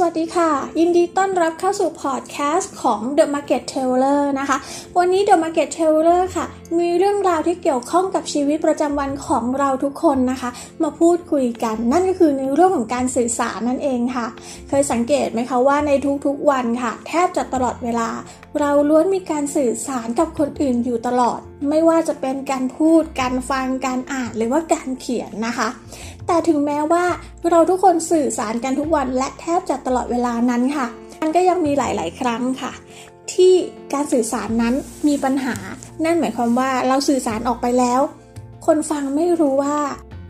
สวัสดีค่ะ ยินดีต้อนรับเข้าสู่พอดแคสต์ของ The Market Tailor นะคะ วันนี้ The Market Tailor ค่ะ มีเรื่องราวที่เกี่ยวข้องกับชีวิตประจำวันของเราทุกคนนะคะ มาพูดคุยกัน นั่นก็คือในเรื่องของการสื่อสารนั่นเองค่ะ เคยสังเกตไหมคะว่าในทุกๆวันค่ะ แทบจะตลอดเวลา เราล้วนมีการสื่อสารกับคนอื่นอยู่ตลอด ไม่ว่าจะเป็นการพูด การฟังการอ่านหรือว่าการเขียนนะคะ แต่ถึงแม้ว่าเราทุกคนสื่อสารกันทุกวัน และแทบจะตลอดเวลานั้นค่ะมันก็ยังมีหลาย ๆ ครั้งค่ะ ที่การสื่อสารนั้นมีปัญหา นั่นหมายความว่าเราสื่อสารออกไปแล้ว คนฟังไม่รู้ว่า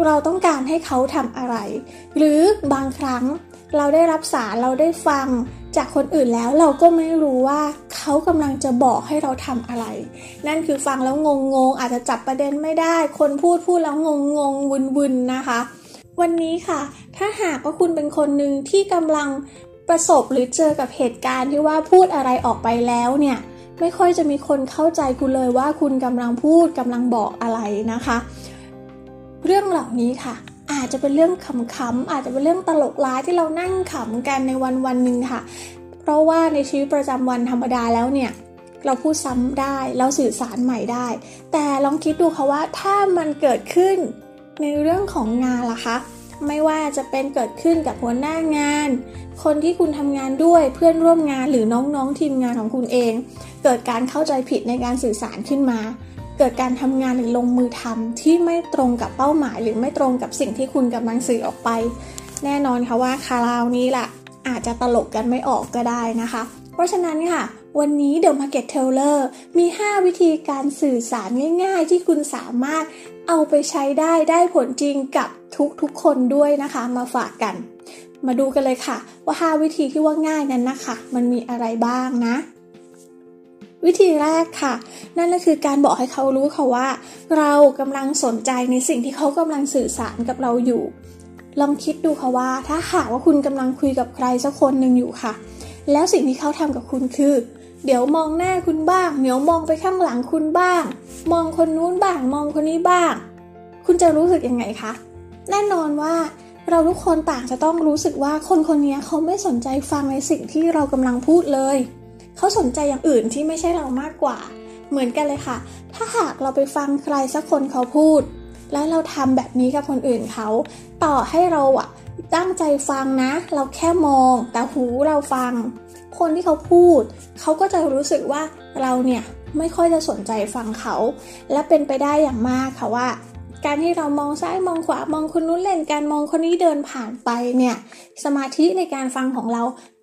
เราต้องการให้เขาทำอะไร หรือบางครั้งเราได้รับสารเราได้ฟังจากคนอื่นแล้วเราก็ไม่รู้ว่าเขากำลังจะบอกให้เราทำอะไร นั่นคือฟังแล้วงงงอาจจะจับประเด็นไม่ได้ คนพูดพูดแล้วงงงวุนวุนนะคะ วันนี้ค่ะ ถ้าหากว่าคุณเป็นคนหนึ่งที่กำลัง ประสบหรือเจอกับเหตุการณ์ที่ว่าพูดอะไรออกไปแล้วเนี่ยไม่ค่อยจะมีคนเข้าใจคุณเลยว่าคุณกำลังพูดกำลังบอกอะไรนะคะ เรื่องเหล่านี้ค่ะ อาจจะเป็นเรื่องขำๆอาจจะเป็นเรื่องตลกร้ายที่เรานั่งขำกันในวันวันหนึ่งค่ะ เพราะว่าในชีวิตประจำวันธรรมดาแล้วเนี่ยเราพูดซ้ำได้ เราสื่อสารใหม่ได้ แต่ลองคิดดูค่ะว่าถ้ามันเกิดขึ้นในเรื่องของงานล่ะคะ ไม่ว่าจะเป็นเกิดขึ้นกับหัวหน้างาน คนที่คุณทำงานด้วยเพื่อนร่วมงานหรือน้องๆทีมงานของคุณเอง เกิดการเข้าใจผิดในการสื่อสารขึ้นมา เกิดการทำงานหรือลงมือทำที่ไม่ตรงกับเป้าหมาย หรือไม่ตรงกับสิ่งที่คุณกำลังสื่อออกไป แน่นอนค่ะว่าคาราวนี้ล่ะ อาจจะตลกกันไม่ออกก็ได้นะคะ เพราะฉะนั้นค่ะ วันนี้ The Market Teller มี 5 วิธีการสื่อสารง่ายๆ ที่คุณสามารถเอาไปใช้ได้ได้ผลจริงกับทุกๆคนด้วยนะคะ มาฝากกัน มาดูกันเลยค่ะ ว่า 5 วิธีที่ว่าง่ายนั้นนะคะ มันมีอะไรบ้างนะ วิธีแรกค่ะ นั่นก็คือการบอกให้เขารู้ค่ะว่า เรากำลังสนใจในสิ่งที่เขากำลังสื่อสารกับเราอยู่ ลองคิดดูค่ะว่า ถ้าหากว่าคุณกำลังคุยกับใครสักคนหนึ่งอยู่ค่ะแล้วสิ่งที่เขาทำกับคุณคือ เดี๋ยวมองหน้าคุณบ้าง เดี๋ยวมองไปข้างหลังคุณบ้าง มองคนนู้นบ้าง มองคนนี้บ้าง คุณจะรู้สึกยังไงคะ แน่นอนว่าเราทุกคนต่างจะต้องรู้สึกว่าคนคนนี้เขาไม่สนใจฟังในสิ่งที่เรากำลังพูดเลย เขาสนใจอย่างอื่นที่ไม่ใช่เรามากกว่า เหมือนกันเลยค่ะ ถ้าหากเราไปฟังใครสักคนเขาพูด แล้วเราทำแบบนี้กับคนอื่นเขา ต่อให้เราอะตั้งใจฟังนะ เราแค่มอง แต่หูเราฟัง คนที่เขาพูด เขาก็จะรู้สึกว่าเราเนี่ยไม่ค่อยจะสนใจฟังเขา และเป็นไปได้อย่างมากค่ะว่า การที่เรามองซ้ายมองขวามองคนนู้นเล่นการมองคนนี้เดินผ่านไปเนี่ยสมาธิในการฟังของเรา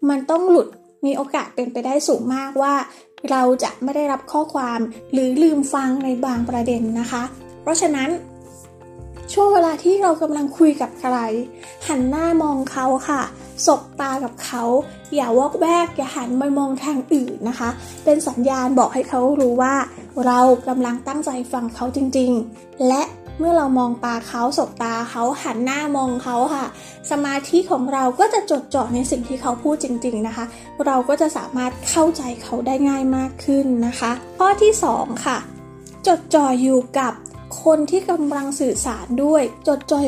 มันต้องหลุดมีโอกาสเป็นไปได้สูงมากว่า เราจะไม่ได้รับข้อความหรือลืมฟังในบางประเด็นนะคะ เพราะฉะนั้น ช่วงเวลาที่เรากำลังคุยกับใคร หันหน้ามองเขาค่ะ สบตากับเขา อย่าวอกแวกอย่าหันไปมองทางอื่นนะคะ เป็นสัญญาณบอกให้เขารู้ว่า เรากำลังตั้งใจฟังเขาจริงๆ และเมื่อเรามองตาเขาสบตาเขาหันหน้ามองเขาค่ะ สมาธิของเราก็จะจดจ่อในสิ่งที่เขาพูดจริง ๆนะคะ เราก็จะสามารถเข้าใจเขาได้ง่ายมากขึ้นนะคะ ข้อที่ 2 ค่ะ จดจ่ออยู่กับคนที่กำลังสื่อสารด้วย จดจ่อ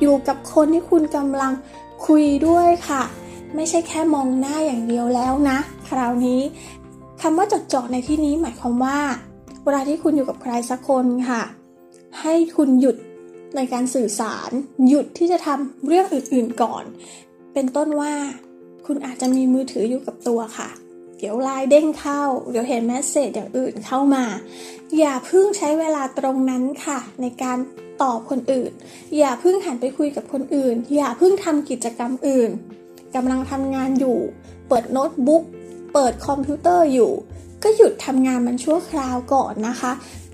อยู่กับคนที่คุณกำลัง คุยด้วยค่ะ ไม่ใช่แค่มองหน้าอย่างเดียวแล้วนะ คราวนี้คำว่าจดจ่อในที่นี้หมายความว่า เวลาที่คุณอยู่กับใครสักคนค่ะ ให้คุณหยุดในการสื่อสาร หยุดที่จะทำเรื่องอื่นๆก่อน เป็นต้นว่าคุณอาจจะมีมือถืออยู่กับตัวค่ะ เดี๋ยวไลน์เด้งเข้า เดี๋ยวเห็น message อย่างอื่นเข้ามา อย่าเพิ่งใช้เวลาตรงนั้นค่ะ ในการ ตอบคนอื่น อย่าเพิ่งหันไปคุยกับคนอื่น อย่าเพิ่งทำกิจกรรมอื่นกำลังทำงานอยู่ เปิดโน้ตบุ๊ก เปิดคอมพิวเตอร์อยู่ ก็หยุดทำงานมันชั่วคราวก่อนนะคะ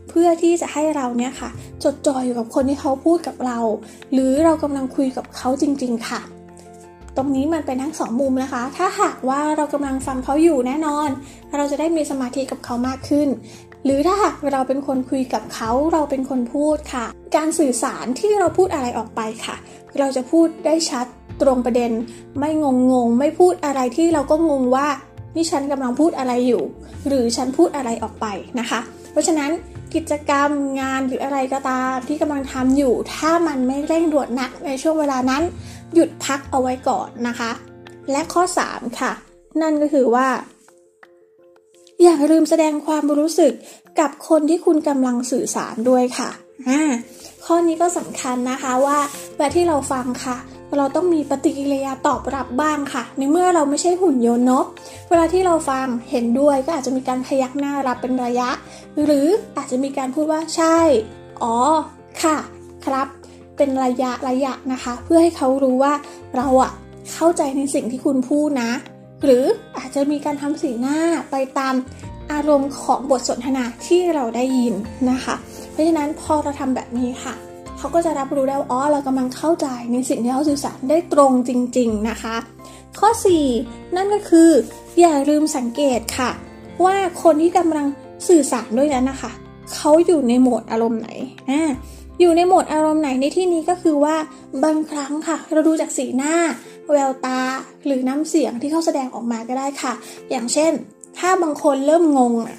เพื่อที่จะให้เราเนี่ยค่ะ จดจ่ออยู่กับคนที่เขาพูดกับเรา หรือเรากำลังคุยกับเขาจริง ๆ ค่ะ ตรงนี้มันเป็นทั้งสองมุมนะคะ ถ้าหากว่าเรากำลังฟังเขาอยู่แน่นอน เราจะได้มีสมาธิกับเขามากขึ้น หรือถ้าหากเราเป็นคนคุยกับเขาเราเป็นคนพูดค่ะ การสื่อสารที่เราพูดอะไรออกไปค่ะ เราจะพูดได้ชัดตรงประเด็น ไม่งงงไม่พูดอะไรที่เราก็งงว่านี่ฉันกำลังพูดอะไรอยู่ หรือฉันพูดอะไรออกไปนะคะ เพราะฉะนั้นกิจกรรมงานหรืออะไรก็ตามที่กำลังทำอยู่ ถ้ามันไม่เร่งด่วนนักในช่วงเวลานั้น หยุดพักเอาไว้ก่อนนะคะ และข้อ 3 ค่ะ นั่นก็คือว่า อย่าลืมแสดงความรู้สึกกับคนที่คุณกำลังสื่อสารด้วยค่ะอ่าข้อนี้ก็สำคัญนะคะว่าเวลาที่เราฟังค่ะ เราต้องมีปฏิกิริยาตอบรับบ้างค่ะ ในเมื่อเราไม่ใช่หุ่นยนต์เนาะเวลาที่เราฟังเห็นด้วยก็อาจจะมีการพยักหน้ารับเป็นระยะ หรืออาจจะมีการพูดว่าใช่ อ๋อ ค่ะ ครับ เป็นระยะระยะนะคะ เพื่อให้เขารู้ว่าเราอะเข้าใจในสิ่งที่คุณพูดนะ หรืออาจจะมีการทำสีหน้าไปตามอารมณ์ของบทสนทนาที่เราได้ยินนะคะ เพราะฉะนั้นพอเราทำแบบนี้ค่ะ เขาก็จะรับรู้ได้ว่าอ๋อเรากำลังเข้าใจในสิ่งที่เขาสื่อสารได้ตรงจริง ๆนะคะ ข้อ 4 นั่นก็คือ อย่าลืมสังเกตค่ะ ว่าคนที่กำลังสื่อสารด้วยนั้นนะคะเขาอยู่ในโหมดอารมณ์ไหนอ่าอยู่ในโหมดอารมณ์ไหนในที่นี้ก็คือว่าบางครั้งค่ะ เราดูจากสีหน้า แววตา หรือน้ำเสียงที่เขาแสดงออกมาก็ได้ค่ะ อย่างเช่น ถ้าบางคนเริ่มงงอะ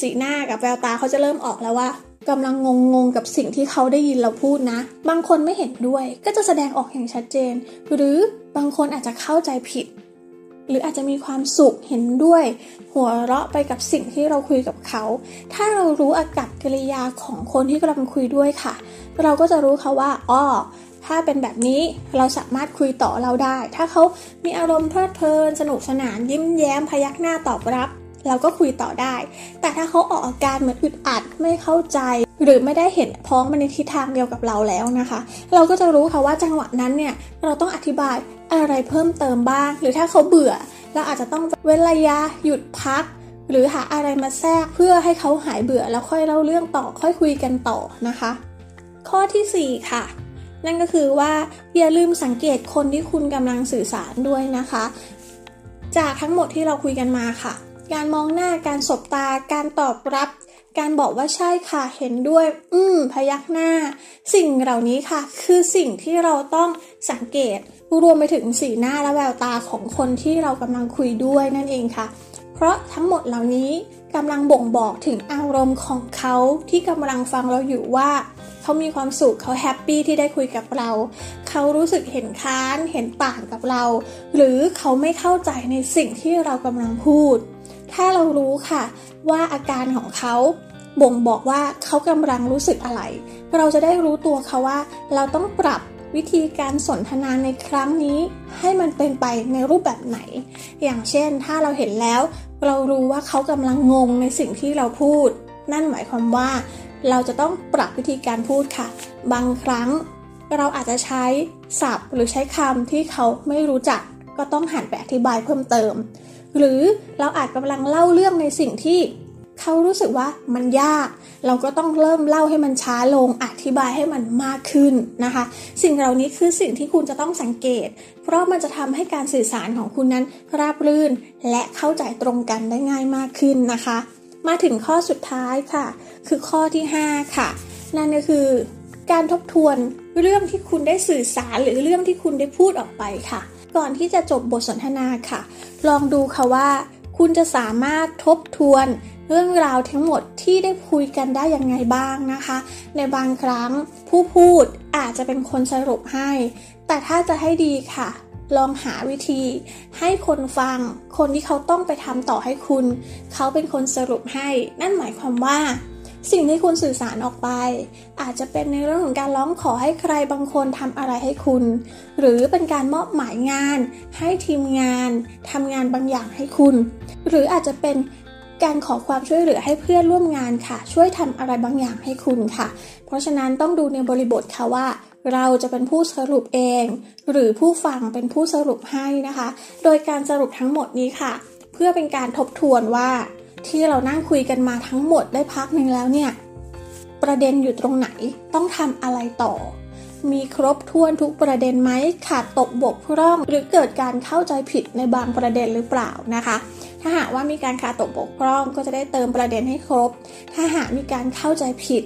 สีหน้ากับแววตาเขาจะเริ่มออกแล้วว่ากำลังงงงกับสิ่งที่เขาได้ยินเราพูดนะ บางคนไม่เห็นด้วยก็จะแสดงออกอย่างชัดเจน หรือบางคนอาจจะเข้าใจผิด หรืออาจจะมีความสุขเห็นด้วย หัวเราะไปกับสิ่งที่เราคุยกับเขา ถ้าเรารู้อากับกิริยาของคนที่กำลังคุยด้วยค่ะ เราก็จะรู้เขาว่าอ้อ ถ้าเป็นแบบนี้เราสามารถคุยต่อเราได้ ถ้าเขามีอารมณ์เพลิดเพลิน สนุกสนานยิ้มแย้มพยักหน้าตอบรับ เราก็คุยต่อได้ แต่ถ้าเขาออกอาการเหมือนอึดอัดไม่เข้าใจ หรือไม่ได้เห็นพ้องมาในทิศทางเดียวกับเราแล้วนะคะ เราก็จะรู้ค่ะว่าจังหวะนั้นเนี่ยเราต้องอธิบายอะไรเพิ่มเติมบ้าง หรือถ้าเขาเบื่อเราอาจจะต้องเว้นระยะหยุดพักหรือหาอะไรมาแทรกเพื่อให้เขาหายเบื่อแล้วค่อยเล่าเรื่องต่อค่อยคุยกันต่อนะคะ ข้อที่ 4 ค่ะ นั่นก็คือว่าอย่าลืมสังเกตคนที่คุณกำลังสื่อสารด้วยนะคะ จากทั้งหมดที่เราคุยกันมาค่ะ การมองหน้าการสบตา การตอบรับ การบอกว่าใช่ค่ะเห็นด้วย อืมพยักหน้า สิ่งเหล่านี้ค่ะ คือสิ่งที่เราต้องสังเกตรวมไปถึงสีหน้าและแววตาของคนที่เรากำลังคุยด้วยนั่นเองค่ะ เพราะทั้งหมดเหล่านี้กำลังบ่งบอกถึงอารมณ์ของเขาที่กำลังฟังเราอยู่ว่า เขามีความสุขเขาแฮปปี้ที่ได้คุยกับเรา เขารู้สึกเห็นค้านเห็นต่างกับเรา หรือเขาไม่เข้าใจในสิ่งที่เรากำลังพูด ถ้าเรารู้ค่ะ ว่าอาการของเขาบ่งบอกว่าเขากำลังรู้สึกอะไร เราจะได้รู้ตัวเขาว่า เราต้องปรับวิธีการสนทนาในครั้งนี้ ให้มันเป็นไปในรูปแบบไหน อย่างเช่น ถ้าเราเห็นแล้ว เรารู้ว่าเขากำลังงงในสิ่งที่เราพูด นั่นหมายความว่า เราจะต้องปรับวิธีการพูดค่ะ บางครั้งเราอาจจะใช้ศัพท์หรือใช้คำที่เขาไม่รู้จัก ก็ต้องหันไปอธิบายเพิ่มเติม หรือเราอาจกำลังเล่าเรื่องในสิ่งที่เขารู้สึกว่ามันยาก เราก็ต้องเริ่มเล่าให้มันช้าลง อธิบายให้มันมากขึ้นนะคะ สิ่งเหล่านี้คือสิ่งที่คุณจะต้องสังเกต เพราะมันจะทำให้การสื่อสารของคุณนั้นราบรื่น และเข้าใจตรงกันได้ง่ายมากขึ้นนะคะ มาถึงข้อสุดท้ายค่ะ คือข้อที่ 5 ค่ะ นั่นก็คือ การทบทวนเรื่องที่คุณได้สื่อสารหรือเรื่องที่คุณได้พูดออกไปค่ะ ก่อนที่จะจบบทสนทนาค่ะ ลองดูค่ะว่า คุณจะสามารถทบทวนเรื่องราวทั้งหมดที่ได้คุยกันได้ยังไงบ้างนะคะ ในบางครั้งผู้พูดอาจจะเป็นคนสรุปให้ แต่ถ้าจะให้ดีค่ะ ลองหาวิธี ให้คนฟัง คนที่เขาต้องไปทำต่อให้คุณ เขาเป็นคนสรุปให้ นั่นหมายความว่า สิ่งที่คุณสื่อสารออกไป อาจจะเป็นในเรื่องของการร้องขอให้ใครบางคนทำอะไรให้คุณ หรือเป็นการมอบหมายงาน ให้ทีมงานทำงานบางอย่างให้คุณ หรืออาจจะเป็นการขอความช่วยเหลือให้เพื่อนร่วมงานค่ะ ช่วยทำอะไรบางอย่างให้คุณค่ะ เพราะฉะนั้นต้องดูในบริบทค่ะว่า เราจะเป็นผู้สรุปเอง หรือผู้ฟังเป็นผู้สรุปให้นะคะ โดยการสรุปทั้งหมดนี้ค่ะ เพื่อเป็นการทบทวนว่า ที่เรานั่งคุยกันมาทั้งหมดได้พักหนึ่งแล้วเนี่ย ประเด็นอยู่ตรงไหนต้องทำอะไรต่อ มีครบถ้วนทุกประเด็นไหมขาดตกบกพร่อง หรือเกิดการเข้าใจผิดในบางประเด็นหรือเปล่านะคะถ้าหากว่ามีการขาดตกบกพร่องก็จะได้เติมประเด็นให้ครบ ถ้าหากมีการเข้าใจผิด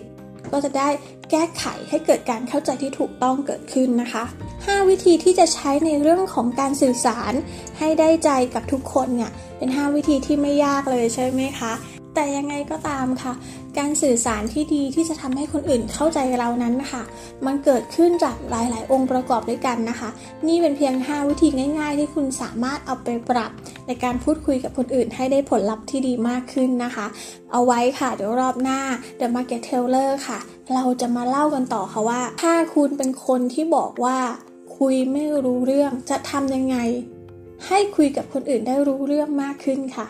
ก็จะได้ แก้ไขให้เกิดการเข้าใจที่ถูกต้องเกิดขึ้นนะคะ 5 วิธีที่จะใช้ในเรื่องของการสื่อสารให้ได้ใจกับทุกคนเนี่ยเป็น 5 วิธีที่ไม่ยากเลยใช่ไหมคะ แต่ยังไงก็ตามค่ะ การสื่อสารที่ดีที่จะทำให้คนอื่นเข้าใจเรานั้นนะคะมันเกิดขึ้นจากหลาย ๆ องค์ประกอบด้วยกันนะคะ นี่เป็นเพียง 5 วิธีง่าย ๆ ที่คุณสามารถเอาไปปรับ ในการพูดคุยกับคนอื่น ให้ได้ผลลัพธ์ที่ดีมากขึ้นนะคะ เอาไว้ค่ะเดี๋ยวรอบหน้า The Market Teller ค่ะ เราจะมาเล่ากันต่อค่ะว่า ถ้าคุณเป็นคนที่บอกว่าคุยไม่รู้เรื่องจะทำยังไง ให้คุยกับคนอื่นได้รู้เรื่องมากขึ้นค่ะ